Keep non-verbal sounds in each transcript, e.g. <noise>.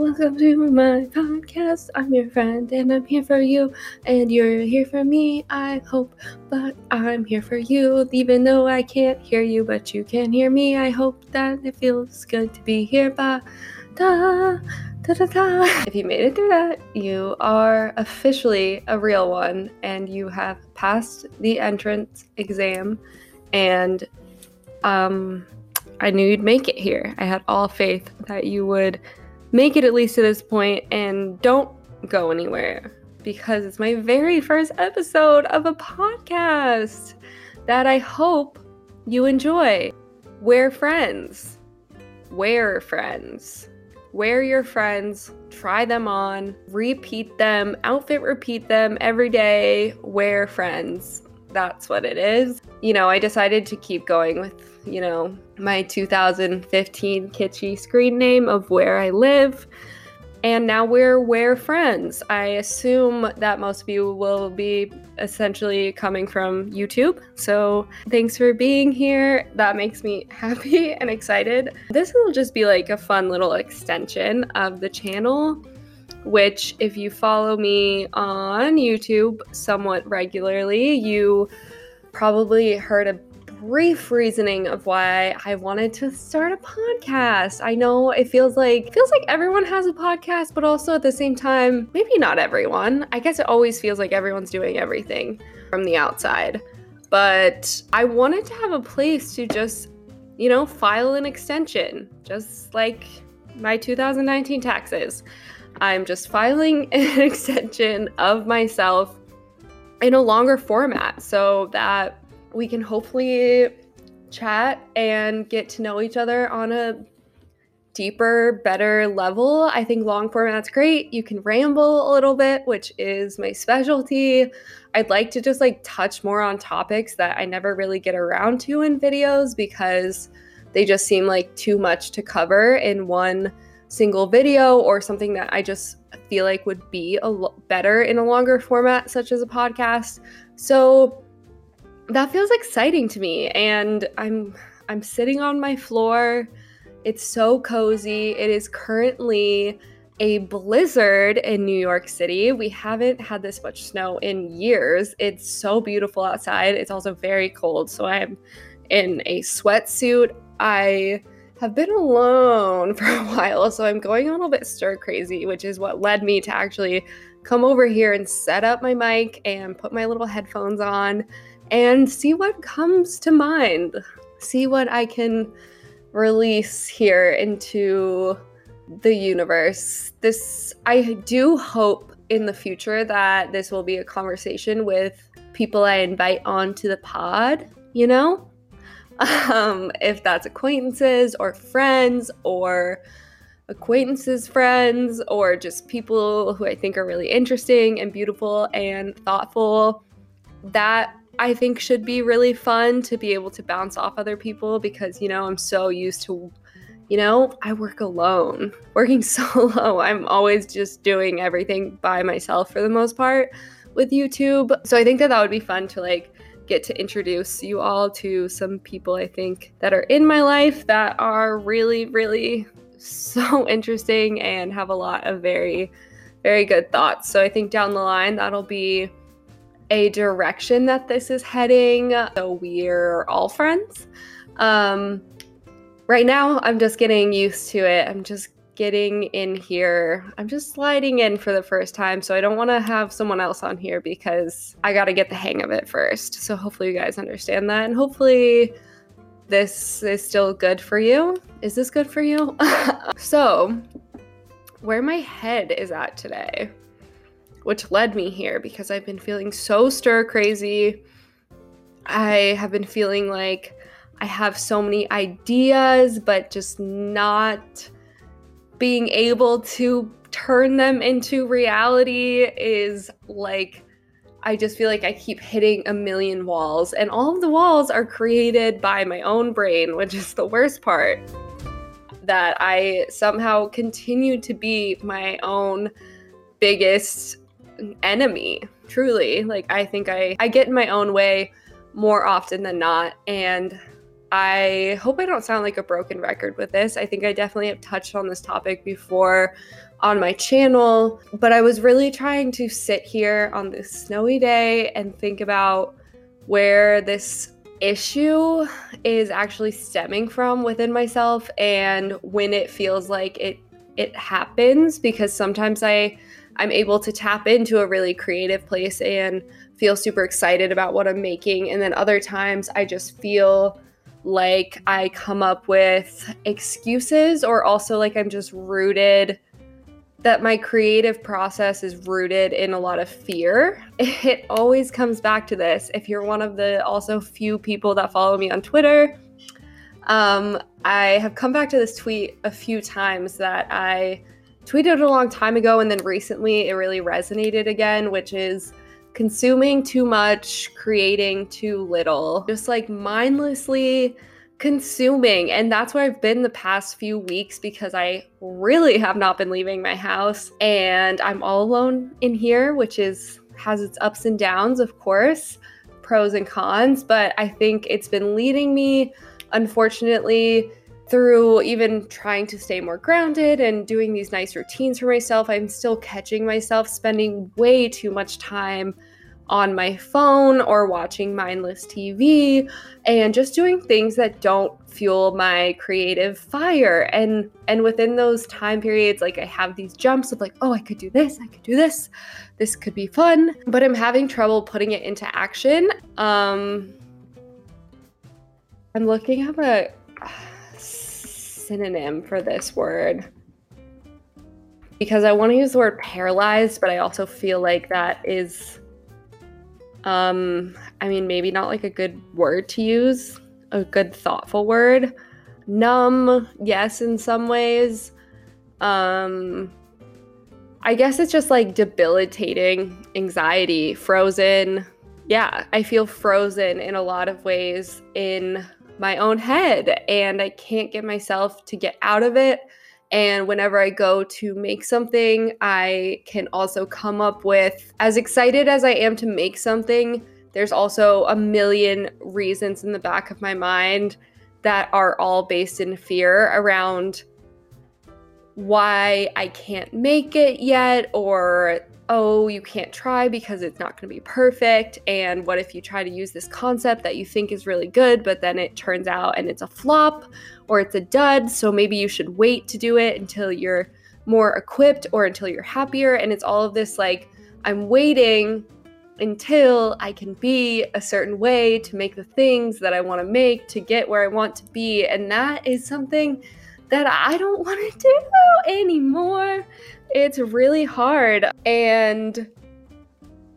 welcome to my podcast. I'm your friend and I'm here for you, and you're here for me, I hope. But I'm here for you, even though I can't hear you, but you can hear me. I hope that it feels good to be here. Ba, da, da, da, da. If you made it through that, you are officially a real one, and you have passed the entrance exam. And um, I knew you'd make it here. I had all faith that you would make it at least to this point and don't go anywhere because it's my very first episode of a podcast that I hope you enjoy. We're friends. Wear friends. Wear your friends, try them on, repeat them, outfit repeat them every day. Wear friends. That's what it is. You know, I decided to keep going with you know, my 2015 kitschy screen name of where I live. And now we're Where Friends. I assume that most of you will be essentially coming from YouTube. So thanks for being here. That makes me <laughs> happy and excited. This will just be like a fun little extension of the channel which, if you follow me on YouTube somewhat regularly, you probably heard a brief reasoning of why I wanted to start a podcast. I know it feels like it feels like everyone has a podcast, but also at the same time, maybe not everyone. I guess it always feels like everyone's doing everything from the outside. But I wanted to have a place to just, you know, file an extension, just like my 2019 taxes. I'm just filing <laughs> an extension of myself in a longer format so that we can hopefully chat and get to know each other on a deeper, better level. I think long format's great. You can ramble a little bit, which is my specialty. I'd like to just like touch more on topics that I never really get around to in videos because they just seem like too much to cover in one single video or something that I just feel like would be a lo- better in a longer format such as a podcast. So that feels exciting to me and i'm i'm sitting on my floor it's so cozy it is currently a blizzard in New York City. We haven't had this much snow in years. It's so beautiful outside. It's also very cold. So I'm in a sweatsuit. I have been alone <laughs> for a while, so I'm going a little bit stir crazy, which is what led me to actually come over here and set up my mic and put my little headphones on and see what comes to mind. See what I can release here into the universe. This, I do hope in the future that this will be a conversation with people I invite onto the pod, you know? <laughs> Um, if that's acquaintances or friends or acquaintances, friends, or just people who I think are really interesting and beautiful and thoughtful, that I think should be really fun to be able to bounce off other people because, you know, I'm so used to, you know, I work alone, <laughs> working <laughs> solo. I'm always just doing everything by myself for the most part with YouTube. So I think that that would be fun to like get to introduce you all to some people I think that are in my life that are really, really <laughs> so interesting and have a lot of very, very good thoughts. So I think down the line, that'll be a direction that this is heading. So we're all friends. Um, right now, I'm just getting used to it. I'm just getting in here. I'm just sliding in for the first time. So I don't want to have someone else on here because I got to get the hang of it first. So hopefully, you guys understand that. And hopefully, this is still good for you. Is this good for you? <laughs> so, where my head is at today which led me here because I've been feeling so stir crazy. I have been feeling like I have so many ideas, but just not being able to turn them into reality is like I just feel like I keep hitting a million walls, and all of the walls are created by my own brain, which is the worst part. That I somehow continue to be my own biggest enemy truly like i think i i get in my own way more often than not and I hope I don't sound like a broken record with this. I think I definitely have touched on this topic before on my channel, but I was really trying to sit here on this snowy day and think about where this issue is actually stemming from within myself and when it feels like it it happens because sometimes I I'm able to tap into a really creative place and feel super excited about what I'm making and then other times I just feel like I come up with excuses or also like I'm just rooted that my creative process is rooted in a lot of fear. <laughs> It always comes back to this. If you're one of the also few people that follow me on Twitter, um, I have come back to this tweet a few times that I tweeted a long time ago, and then recently it really resonated again, which is consuming too much, creating too little, just like mindlessly consuming. And that's where I've been the past few weeks because I really have not been leaving my house and I'm all alone in here, which is has its ups and downs, of course, pros and cons, but I think it's been leading me unfortunately through even trying to stay more grounded and doing these nice routines for myself, I'm still catching myself spending way too much time on my phone or watching mindless TV and just doing things that don't fuel my creative fire. And and within those time periods like I have these jumps of like oh I could do this I could do this this could be fun but I'm having trouble putting it into action. Um I'm looking up a synonym for this word because I want to use the word paralyzed but I also feel like that is um, I mean, maybe not like a good word to use, a good thoughtful word. Numb, yes, in some ways. Um, I guess it's just like debilitating anxiety, frozen. Yeah, I feel frozen in a lot of ways in my own head, and I can't get myself to get out of it. And whenever I go to make something, I can also come up with, as excited as I am to make something, there's also a million reasons in the back of my mind that are all based in fear around why I can't make it yet, or oh, you can't try because it's not going to be perfect. And what if you try to use this concept that you think is really good, but then it turns out and it's a flop or it's a dud? So maybe you should wait to do it until you're more equipped or until you're happier. And it's all of this like, I'm waiting until I can be a certain way to make the things that I want to make to get where I want to be. And that is something that I don't want to do anymore. It's really hard. And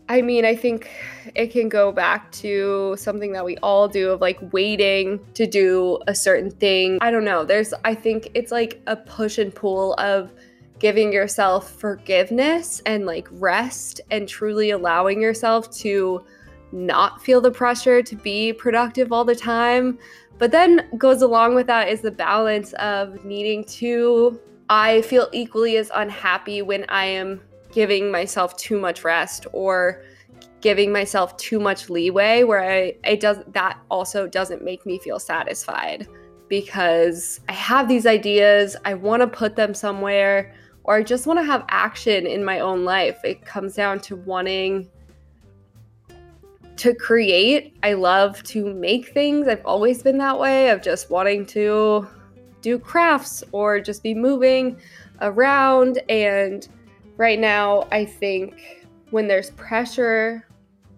I mean, I think it can go back to something that we all do of like waiting to do a certain thing. I don't know. There's, I think it's like a push and pull of giving yourself forgiveness and like rest and truly allowing yourself to not feel the pressure to be productive all the time. But then goes along with that is the balance of needing to I feel equally as unhappy when I am giving myself too much rest or giving myself too much leeway where I it does that also doesn't make me feel satisfied because I have these ideas, I want to put them somewhere or I just want to have action in my own life. It comes down to wanting to create. I love to make things. I've always been that way of just wanting to do crafts or just be moving around. And right now, I think when there's pressure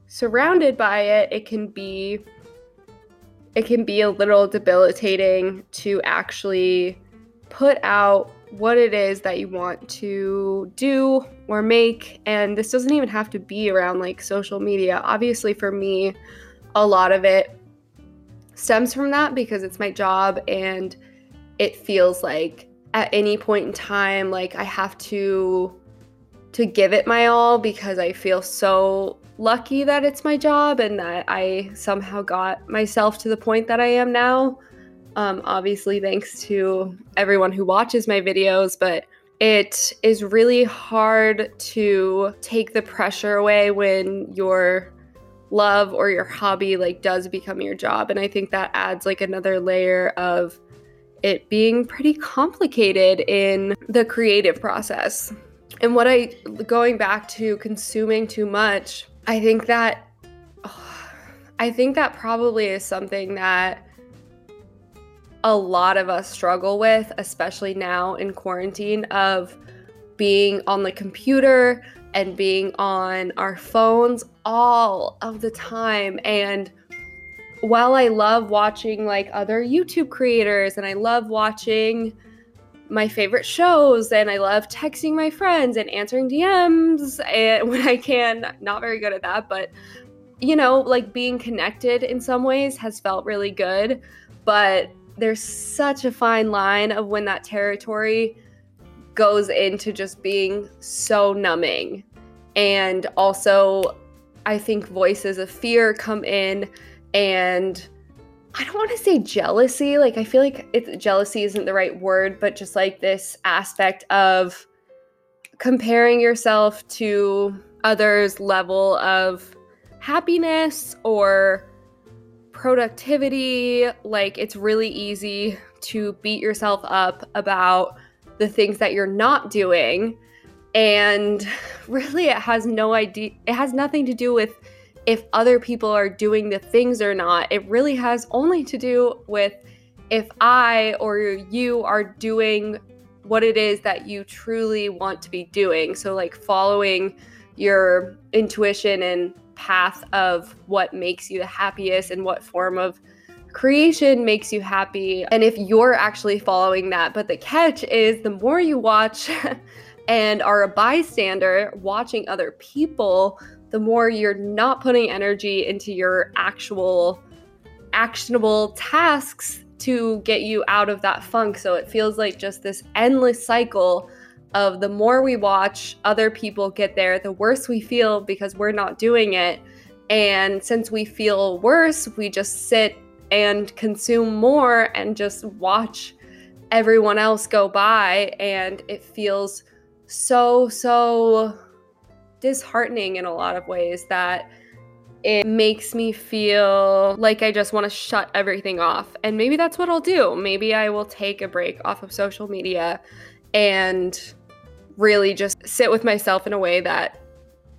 surrounded by it, it can be it can be a little debilitating to actually put out what it is that you want to do or make and this doesn't even have to be around like social media obviously for me a lot of it stems from that because it's my job and it feels like at any point in time like I have to to give it my all because I feel so lucky that it's my job and that I somehow got myself to the point that I am now. Um, obviously, thanks to everyone who watches my videos, but it is really hard to take the pressure away when you're love or your hobby like does become your job. And i think that adds like another layer of it being pretty complicated in the creative process. And what i going back to consuming too much i think that oh, <sighs> i think that probably is something that a lot of us struggle with especially now in quarantine of being on the computer and being on our phones all of the time. And while I love watching like other YouTube creators and I love watching my favorite shows and I love texting my friends and answering DMs eh, and <laughs> when I can, not very good at that, but you know, like being connected in some ways has felt really good, but there's such a fine line of when that territory goes into just being so numbing. And also, I think voices of fear come in and I don't want to say jealousy. Like I feel like it, jealousy isn't the right word, but just like this aspect of comparing yourself to others' level of happiness or productivity. Like it's really easy to beat yourself up about the things that you're not doing. And <laughs> really, it has no idea, it has nothing to do with if other people are doing the things or not. It really has only to do with if I or you are doing what it is that you truly want to be doing. So, like following your intuition and path of what makes you the happiest and what form of creation makes you happy and if you're actually following that. But the catch is the more you watch <laughs> and are a bystander watching other people, the more you're not putting energy into your actual actionable tasks to get you out of that funk. So it feels like just this endless cycle of the more we watch other people get there, the worse we feel because we're not doing it. And since we feel worse, we just sit and consume more and just watch everyone else go by. And it feels so, so disheartening in a lot of ways that it makes me feel like I just want to shut everything off. And maybe that's what I'll do. Maybe I will take a break off of social media and really just sit with myself in a way that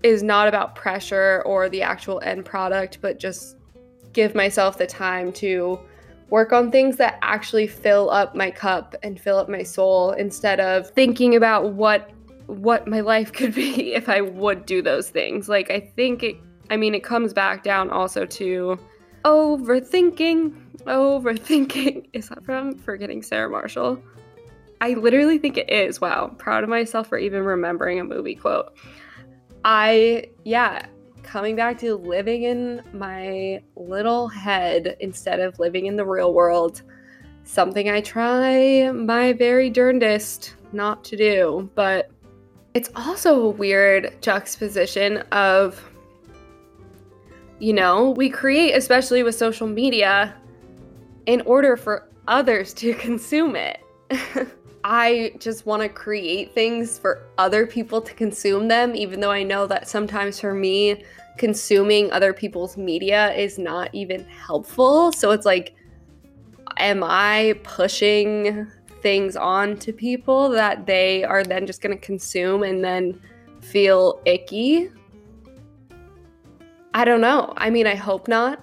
is not about pressure or the actual end product, but just give myself the time to work on things that actually fill up my cup and fill up my soul instead of thinking about what what my life <laughs> could be if I would do those things. Like I think it I mean it comes back down also to overthinking. Overthinking. <laughs> Is that from Forgetting Sarah Marshall? I literally think it is. Wow. Proud of myself for even remembering a movie quote. I yeah, coming back to living in my little head instead of living in the real world. Something I try my very darndest not to do, but it's also a weird juxtaposition of, you know, we create, especially with social media, in order for others to <laughs> consume it. <laughs> I just want to create things for other people to consume them, even though I know that sometimes for me, consuming other people's media is not even helpful. So it's like, am I pushing things on to people that they are then just going to consume and then feel icky? I don't know. I mean, I hope not.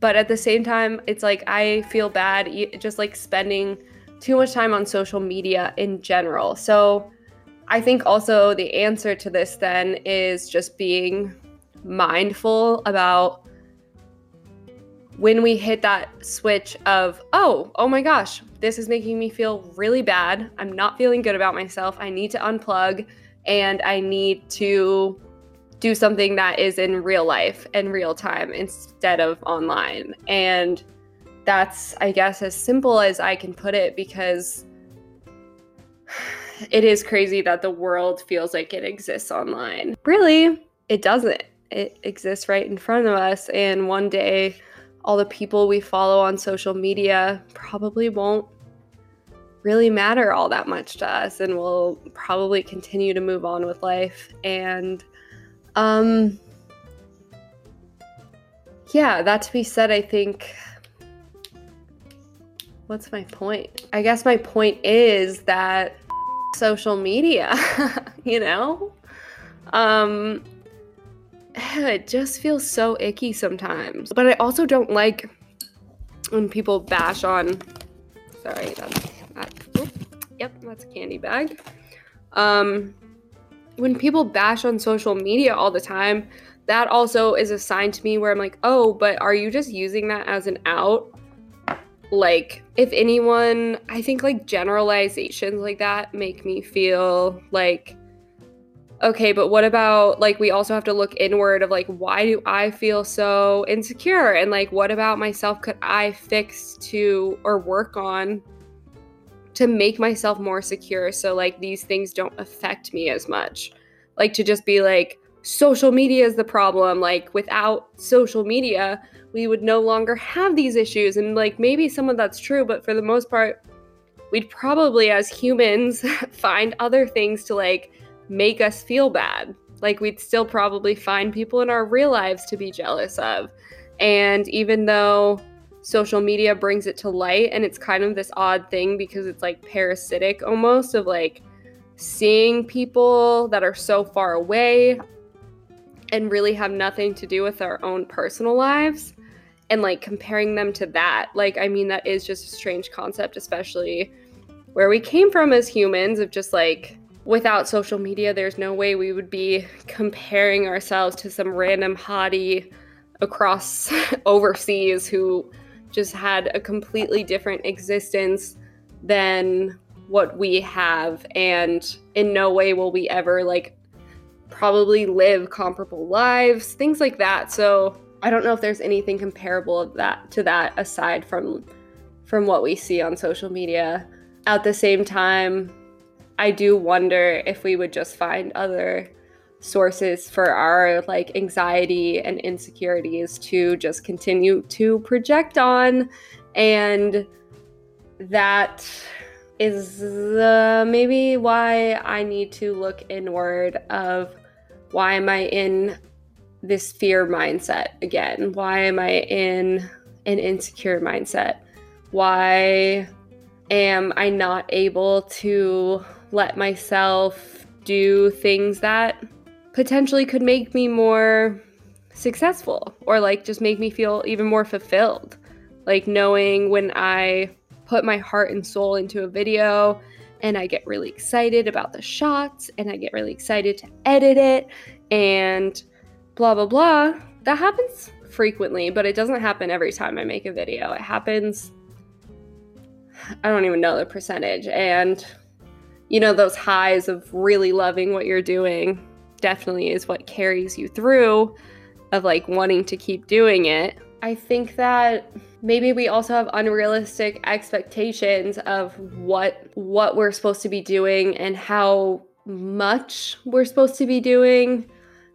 But at the same time, it's like I feel bad just like spending too much time on social media in general. So I think also the answer to this then is just being mindful about when we hit that switch of, oh, oh my gosh, this is making me feel really bad. I'm not feeling good about myself. I need to unplug and I need to do something that is in real life and real time instead of online. And that's, I guess, as simple as I can put it because it is crazy that the world feels like it exists online. Really, it doesn't. It exists right in front of us. And one day, all the people we follow on social media probably won't really matter all that much to us and we'll probably continue to move on with life and um yeah, that to be said, I think what's my point? I guess my point is that <laughs> social media, <laughs> you know? Um <sighs> it just feels so icky sometimes. But I also don't like when people bash on sorry, that's that, oh, yep, that's a candy bag. Um when people bash on social media all the time, that also is a sign to me where I'm like, "Oh, but are you just using that as an out?" Like, if anyone, I think like generalizations like that make me feel like okay, but what about like we also have to look inward of like why do I feel so insecure and like what about myself could I fix to or work on to make myself more secure so like these things don't affect me as much. Like to just be like social media is the problem, like without social media, we would no longer have these issues and like maybe some of that's true, but for the most part we'd probably as humans <laughs> find other things to like make us feel bad. Like we'd still probably find people in our real lives to be jealous of. And even though social media brings it to light and it's kind of this odd thing because it's like parasitic almost of like seeing people that are so far away and really have nothing to do with our own personal lives and like comparing them to that like i mean that is just a strange concept especially where we came from as humans of just like without social media, there's no way we would be comparing ourselves to some random hottie across <laughs> overseas who just had a completely different existence than what we have. And in no way will we ever like probably live comparable lives, things like that. So I don't know if there's anything comparable of that to that aside from from what we see on social media. At the same time, I do wonder if we would just find other sources for our like anxiety and insecurities to just continue to project on and that is uh, maybe why I need to look inward of why am I in this fear mindset again? Why am I in an insecure mindset? Why am I not able to let myself do things that potentially could make me more successful or like just make me feel even more fulfilled. Like knowing when I put my heart and soul into a video and I get really excited about the shots and I get really excited to edit it and blah blah blah. That happens frequently, but it doesn't happen every time I make a video. It happens I don't even know the percentage and you know, those highs of really loving what you're doing definitely is what carries you through of like wanting to keep doing it. I think that maybe we also have unrealistic expectations of what what we're supposed to be doing and how much we're supposed to be doing.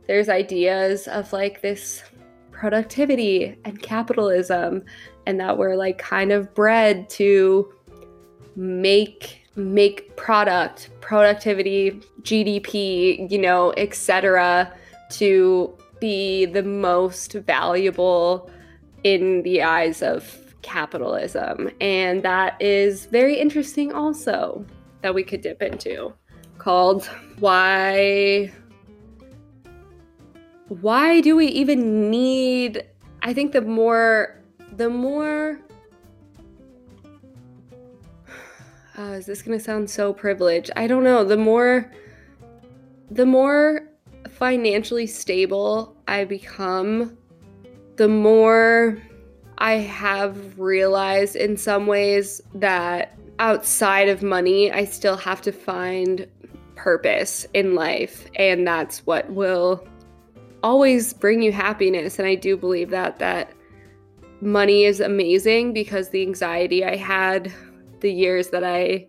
There's ideas of like this productivity and capitalism and that we're like kind of bred to make make product, productivity, GDP, you know, etc., to be the most valuable in the eyes of capitalism. And that is very interesting, also, that we could dip into called Why. Why do we even need? I think the more, the more uh, <sighs> is this going to sound so privileged? I don't know. The more the more financially stable I become, the more I have realized in some ways that outside of money, I still have to find purpose in life. And that's what will always bring you happiness. And I do believe that, that money is amazing because the anxiety I had the years that I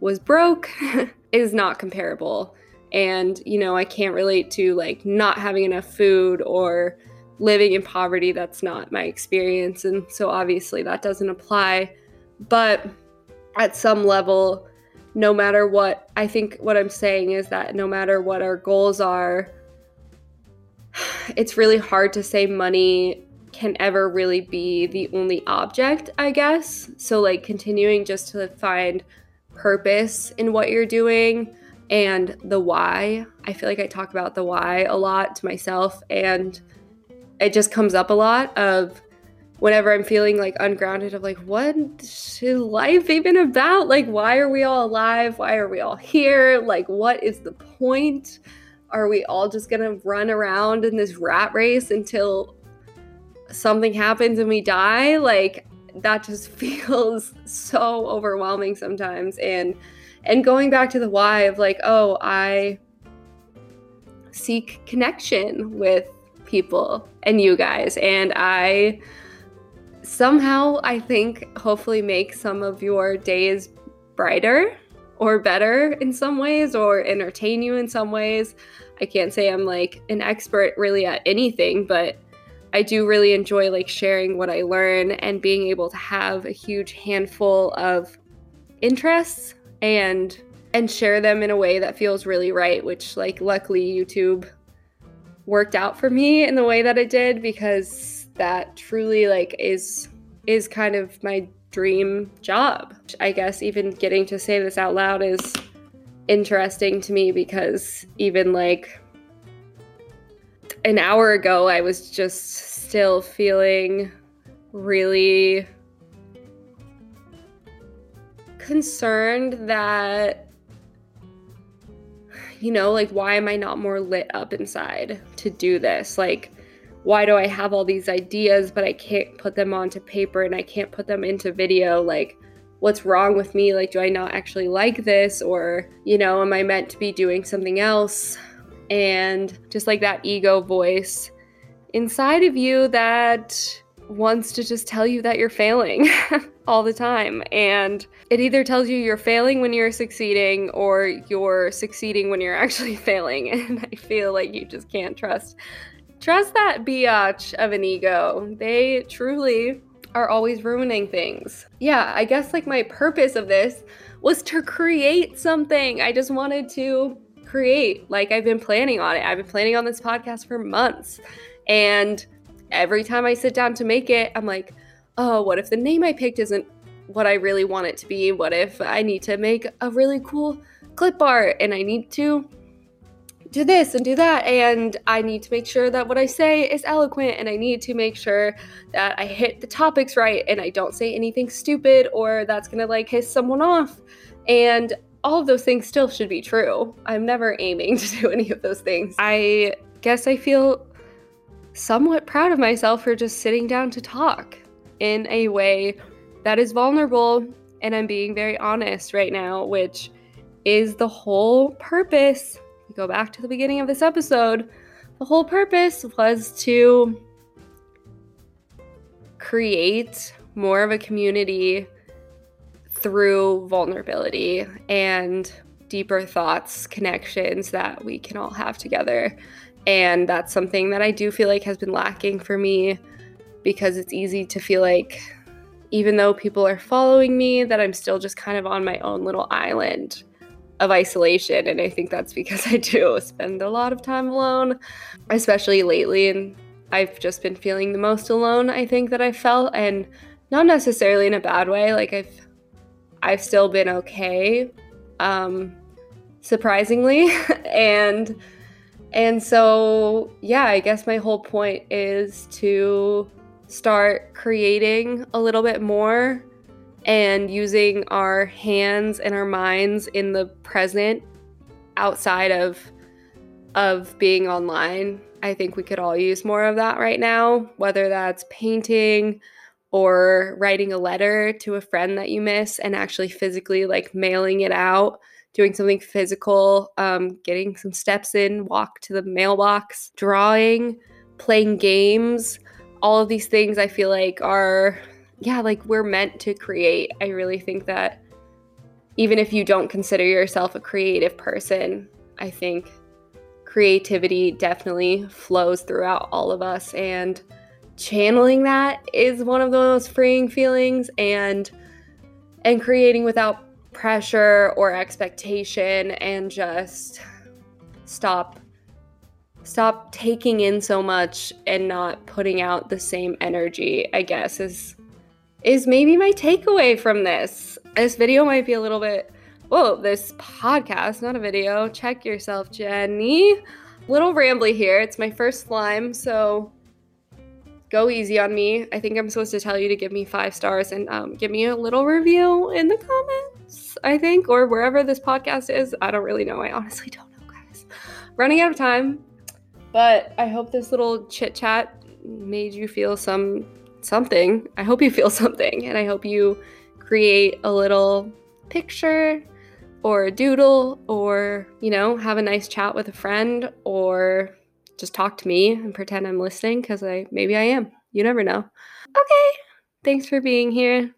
was broke <laughs> is not comparable. And, you know, I can't relate to like not having enough food or living in poverty. That's not my experience. And so obviously that doesn't apply. But at some level, no matter what, I think what I'm saying is that no matter what our goals are, it's really hard to say money can ever really be the only object, I guess. So, like, continuing just to find purpose in what you're doing and the why. I feel like I talk about the why a lot to myself, and it just comes up a lot of whenever I'm feeling like ungrounded of like, what is life even about? Like, why are we all alive? Why are we all here? Like, what is the point? Are we all just gonna run around in this rat race until something happens and we die? Like, that just <laughs> feels so overwhelming sometimes. And and going back to the why of like, oh, I seek connection with people and you guys. And I somehow, I think, hopefully make some of your days brighter or better in some ways or entertain you in some ways. I can't say I'm like an expert really at anything, but I do really enjoy like sharing what I learn and being able to have a huge handful of interests and and share them in a way that feels really right, which like luckily YouTube worked out for me in the way that it did because that truly like is is kind of my dream job. I guess even getting to say this out loud is interesting to me because even like an hour ago I was just still feeling really concerned that you know, like why am I not more lit up inside to do this? Like why do I have all these ideas but I can't put them onto paper and I can't put them into video? Like what's wrong with me? Like do I not actually like this or, you know, am I meant to be doing something else? And just like that ego voice inside of you that wants to just tell you that you're failing <laughs> all the time. And it either tells you you're failing when you're succeeding or you're succeeding when you're <laughs> actually failing. And I feel like you just can't trust trust that biatch of an ego. They truly are always ruining things. Yeah, I guess like my purpose of this was to create something. I just wanted to create. Like I've been planning on it. I've been planning on this podcast for months. And every time I sit down to make it, I'm like, oh, what if the name I picked isn't what I really want it to be? What if I need to make a really cool clip art and I need to do this and do that and I need to make sure that what I say is eloquent and I need to make sure that I hit the topics right and I don't say anything stupid or that's going to like piss someone off. And all of those things still should be true. I'm never aiming <laughs> to do any of those things. I guess I feel somewhat proud of myself for just sitting down to talk in a way that is vulnerable and I'm being very honest right now, which is the whole purpose. We go back to the beginning of this episode. The whole purpose was to create more of a community through vulnerability and deeper thoughts, connections that we can all have together. And that's something that I do feel like has been lacking for me because it's easy to feel like even though people are following me that I'm still just kind of on my own little island of isolation and I think that's because <laughs> I do spend a lot of time alone, especially lately and I've just been feeling the most alone I think that I felt and not necessarily in a bad way like I've I've still been okay um surprisingly <laughs> and and so, yeah, I guess my whole point is to start creating a little bit more and using our hands and our minds in the present outside of of being online. I think we could all use more of that right now, whether that's painting or writing a letter to a friend that you miss and actually physically like mailing it out doing something physical, um, getting some steps in, walk to the mailbox, drawing, playing games. All of these things I feel like are, yeah, like we're meant to create. I really think that even if you don't consider yourself a creative person, I think creativity definitely flows throughout all of us. And channeling that is one of the most freeing feelings and and creating without pressure or expectation and just stop stop taking in so much and not putting out the same energy, I guess is is maybe my takeaway from this. This video might be a little bit whoa, this podcast, not a video. Check yourself, Jenny. Little rambly here. It's my first slime, so go easy on me. I think I'm supposed to tell you to give me five stars and um, give me a little review in the comments, I think, or wherever this podcast is. I don't really know. I honestly don't know, guys. Running out of time, but I hope this little chit chat made you feel some something. I hope you feel <laughs> something, and I hope you create a little picture or a doodle or, you know, have a nice chat with a friend or just talk to me and pretend I'm listening because I maybe I am. You never know. Okay. Thanks for being here.